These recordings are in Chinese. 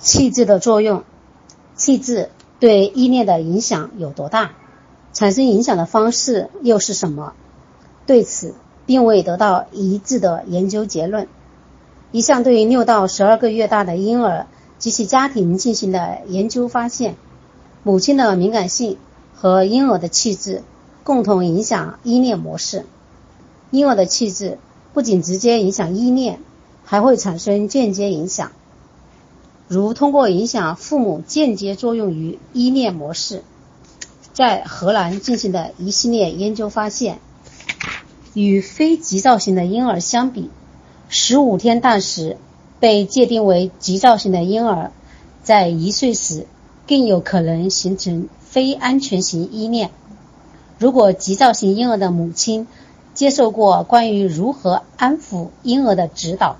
气质的作用，气质对依恋的影响有多大？产生影响的方式又是什么？对此，并未得到一致的研究结论。一项对六到十二个月大的婴儿及其家庭进行的研究发现，母亲的敏感性和婴儿的气质共同影响依恋模式。婴儿的气质不仅直接影响依恋，还会产生间接影响。如通过影响父母间接作用于依恋模式，在荷兰进行的一系列研究发现，与非急躁型的婴儿相比，十五天大时被界定为急躁型的婴儿，在一岁时更有可能形成非安全型依恋。如果急躁型婴儿的母亲接受过关于如何安抚婴儿的指导。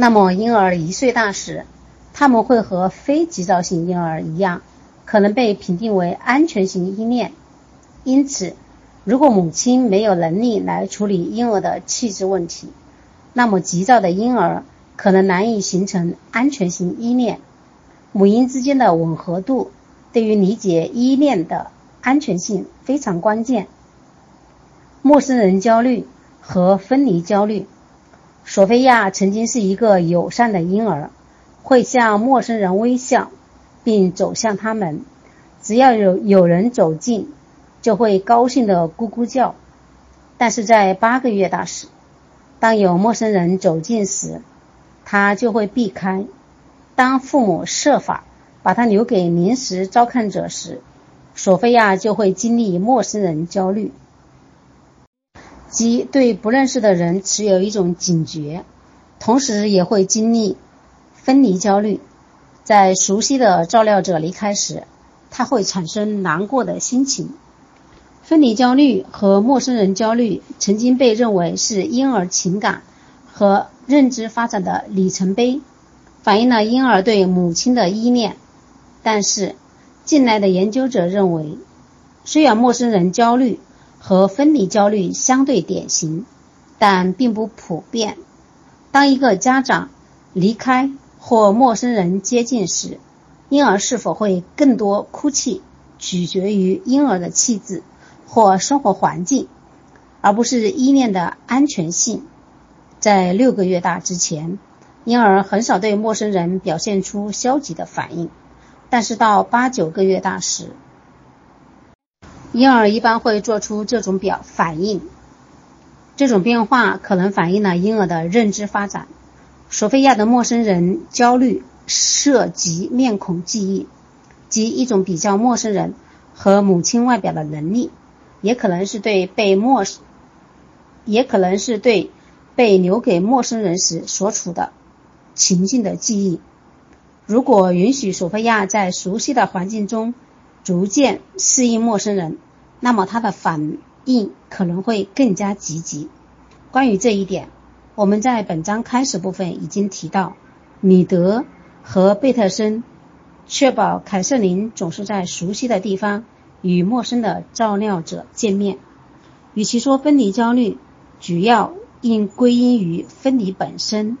那么，婴儿一岁大时，他们会和非急躁型婴儿一样，可能被评定为安全型依恋。因此，如果母亲没有能力来处理婴儿的气质问题，那么急躁的婴儿可能难以形成安全型依恋。母婴之间的吻合度对于理解依恋的安全性非常关键。陌生人焦虑和分离焦虑。索菲亚曾经是一个友善的婴儿，会向陌生人微笑，并走向他们。只要有有人走近，就会高兴的咕咕叫。但是在八个月大时，当有陌生人走近时，他就会避开。当父母设法把他留给临时照看者时，索菲亚就会经历陌生人焦虑。即对不认识的人持有一种警觉，同时也会经历分离焦虑。在熟悉的照料者离开时，他会产生难过的心情。分离焦虑和陌生人焦虑曾经被认为是婴儿情感和认知发展的里程碑，反映了婴儿对母亲的依恋。但是，近来的研究者认为，虽然陌生人焦虑，和分离焦虑相对典型，但并不普遍。当一个家长离开或陌生人接近时，婴儿是否会更多哭泣，取决于婴儿的气质或生活环境，而不是依恋的安全性。在六个月大之前，婴儿很少对陌生人表现出消极的反应，但是到八九个月大时，婴儿一般会做出这种表反应，这种变化可能反映了婴儿的认知发展。索菲亚的陌生人焦虑涉及面孔记忆，及一种比较陌生人和母亲外表的能力，也可能是对被陌，也可能是对被留给陌生人时所处的情境的记忆。如果允许索菲亚在熟悉的环境中，逐渐适应陌生人，那么他的反应可能会更加积极。关于这一点，我们在本章开始部分已经提到，米德和贝特森确保凯瑟琳总是在熟悉的地方与陌生的照料者见面。与其说分离焦虑主要应归因于分离本身，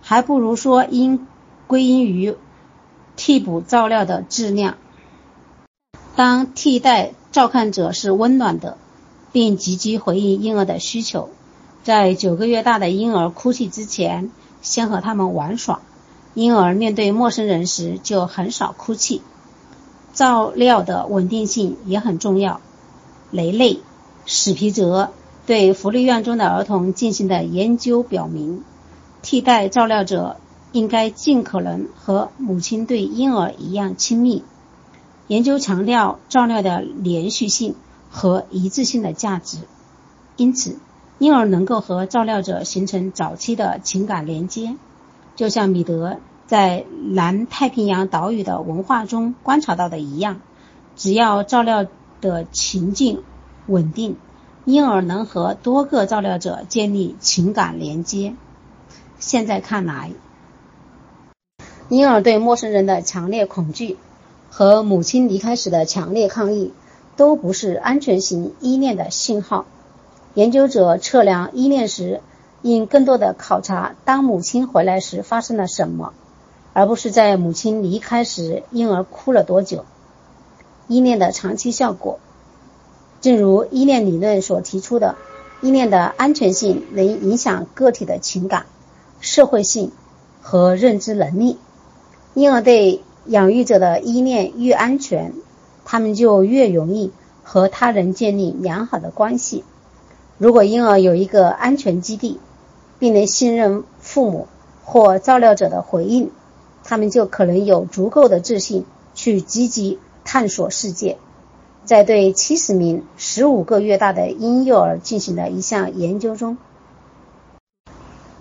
还不如说应归因于替补照料的质量。当替代照看者是温暖的，并积极回应婴儿的需求，在九个月大的婴儿哭泣之前，先和他们玩耍。婴儿面对陌生人时就很少哭泣。照料的稳定性也很重要。雷内、史皮泽对福利院中的儿童进行的研究表明，替代照料者应该尽可能和母亲对婴儿一样亲密。研究强调照料的连续性和一致性的价值，因此婴儿能够和照料者形成早期的情感连接，就像米德在南太平洋岛屿的文化中观察到的一样。只要照料的情境稳定，婴儿能和多个照料者建立情感连接。现在看来，婴儿对陌生人的强烈恐惧。和母亲离开时的强烈抗议，都不是安全型依恋的信号。研究者测量依恋时，应更多的考察当母亲回来时发生了什么，而不是在母亲离开时婴儿哭了多久。依恋的长期效果，正如依恋理论所提出的，依恋的安全性能影响个体的情感、社会性和认知能力。婴儿对养育者的依恋越安全，他们就越容易和他人建立良好的关系。如果婴儿有一个安全基地，并能信任父母或照料者的回应，他们就可能有足够的自信去积极。探索世界，在对七十名十五个月大的婴幼儿进行的一项研究中，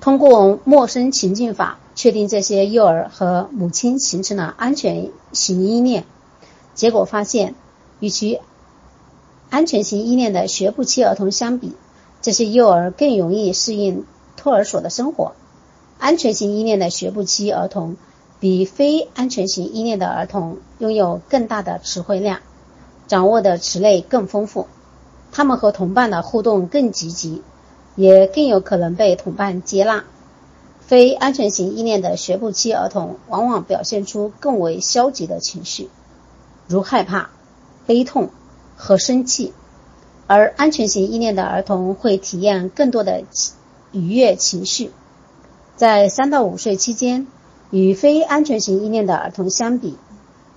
通过陌生情境法确定这些幼儿和母亲形成了安全型依恋。结果发现，与其安全型依恋的学步期儿童相比，这些幼儿更容易适应托儿所的生活。安全型依恋的学步期儿童。比非安全型依恋的儿童拥有更大的词汇量，掌握的词类更丰富，他们和同伴的互动更积极，也更有可能被同伴接纳。非安全型依恋的学步期儿童往往表现出更为消极的情绪，如害怕、悲痛和生气，而安全型依恋的儿童会体验更多的愉悦情绪。在三到五岁期间。与非安全型依恋的儿童相比，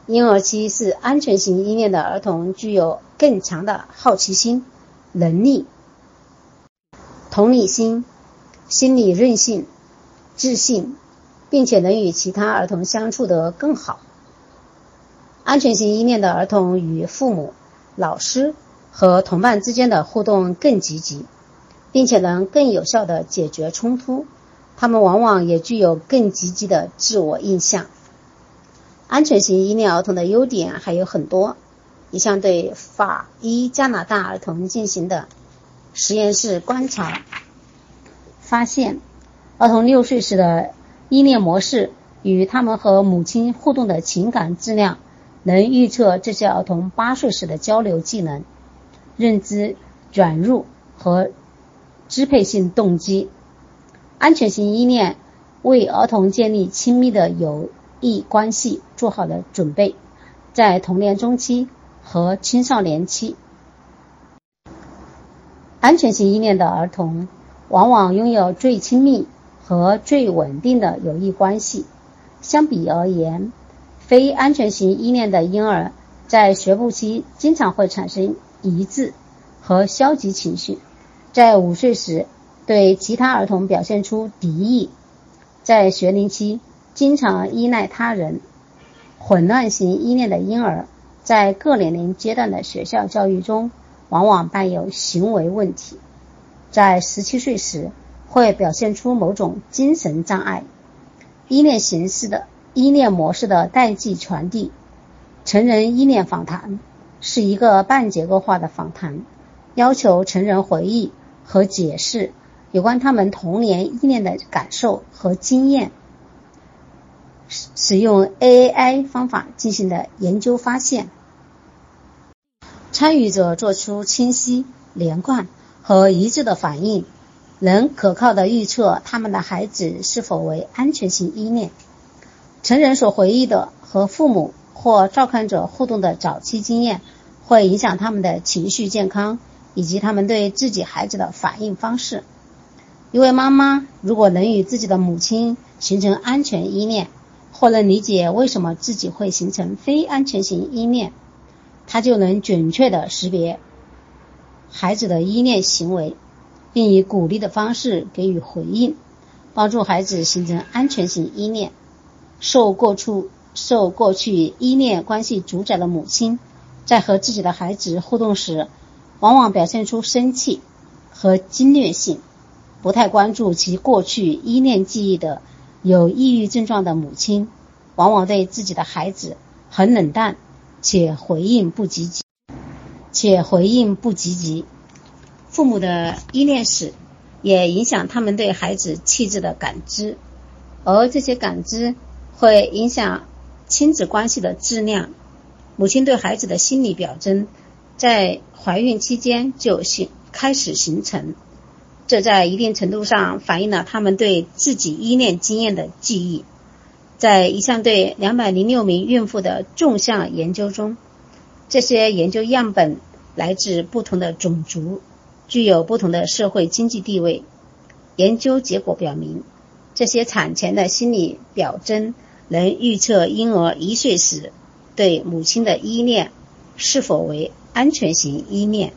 婴儿期是安全型依恋的儿童具有更强的好奇心、能力、同理心、心理韧性、自信，并且能与其他儿童相处得更好。安全型依恋的儿童与父母、老师和同伴之间的互动更积极，并且能更有效地解决冲突。他们往往也具有更积极的自我印象。安全型依恋儿童的优点还有很多。一项对法医加拿大儿童进行的实验室观察发现，儿童六岁时的依恋模式与他们和母亲互动的情感质量，能预测这些儿童八岁时的交流技能、认知转入和支配性动机。安全型依恋为儿童建立亲密的友谊关系做好了准备，在童年中期和青少年期，安全型依恋的儿童往往拥有最亲密和最稳定的友谊关系。相比而言，非安全型依恋的婴儿在学步期经常会产生疑智和消极情绪，在五岁时。对其他儿童表现出敌意，在学龄期经常依赖他人。混乱型依恋的婴儿在各年龄阶段的学校教育中往往伴有行为问题，在十七岁时会表现出某种精神障碍。依恋形式的依恋模式的代际传递。成人依恋访谈是一个半结构化的访谈，要求成人回忆和解释。有关他们童年依恋的感受和经验，使用 AAI 方法进行的研究发现，参与者做出清晰、连贯和一致的反应，能可靠的预测他们的孩子是否为安全型依恋。成人所回忆的和父母或照看者互动的早期经验，会影响他们的情绪健康以及他们对自己孩子的反应方式。一位妈妈如果能与自己的母亲形成安全依恋，或能理解为什么自己会形成非安全型依恋，他就能准确地识别孩子的依恋行为，并以鼓励的方式给予回应，帮助孩子形成安全性依恋。受过处受过去依恋关系主宰的母亲，在和自己的孩子互动时，往往表现出生气和侵略性。不太关注其过去依恋记忆的有抑郁症状的母亲，往往对自己的孩子很冷淡，且回应不积极，且回应不积极。父母的依恋史也影响他们对孩子气质的感知，而这些感知会影响亲子关系的质量。母亲对孩子的心理表征，在怀孕期间就形开始形成。这在一定程度上反映了他们对自己依恋经验的记忆。在一项对两百零六名孕妇的纵向研究中，这些研究样本来自不同的种族，具有不同的社会经济地位。研究结果表明，这些产前的心理表征能预测婴儿一岁时对母亲的依恋是否为安全型依恋。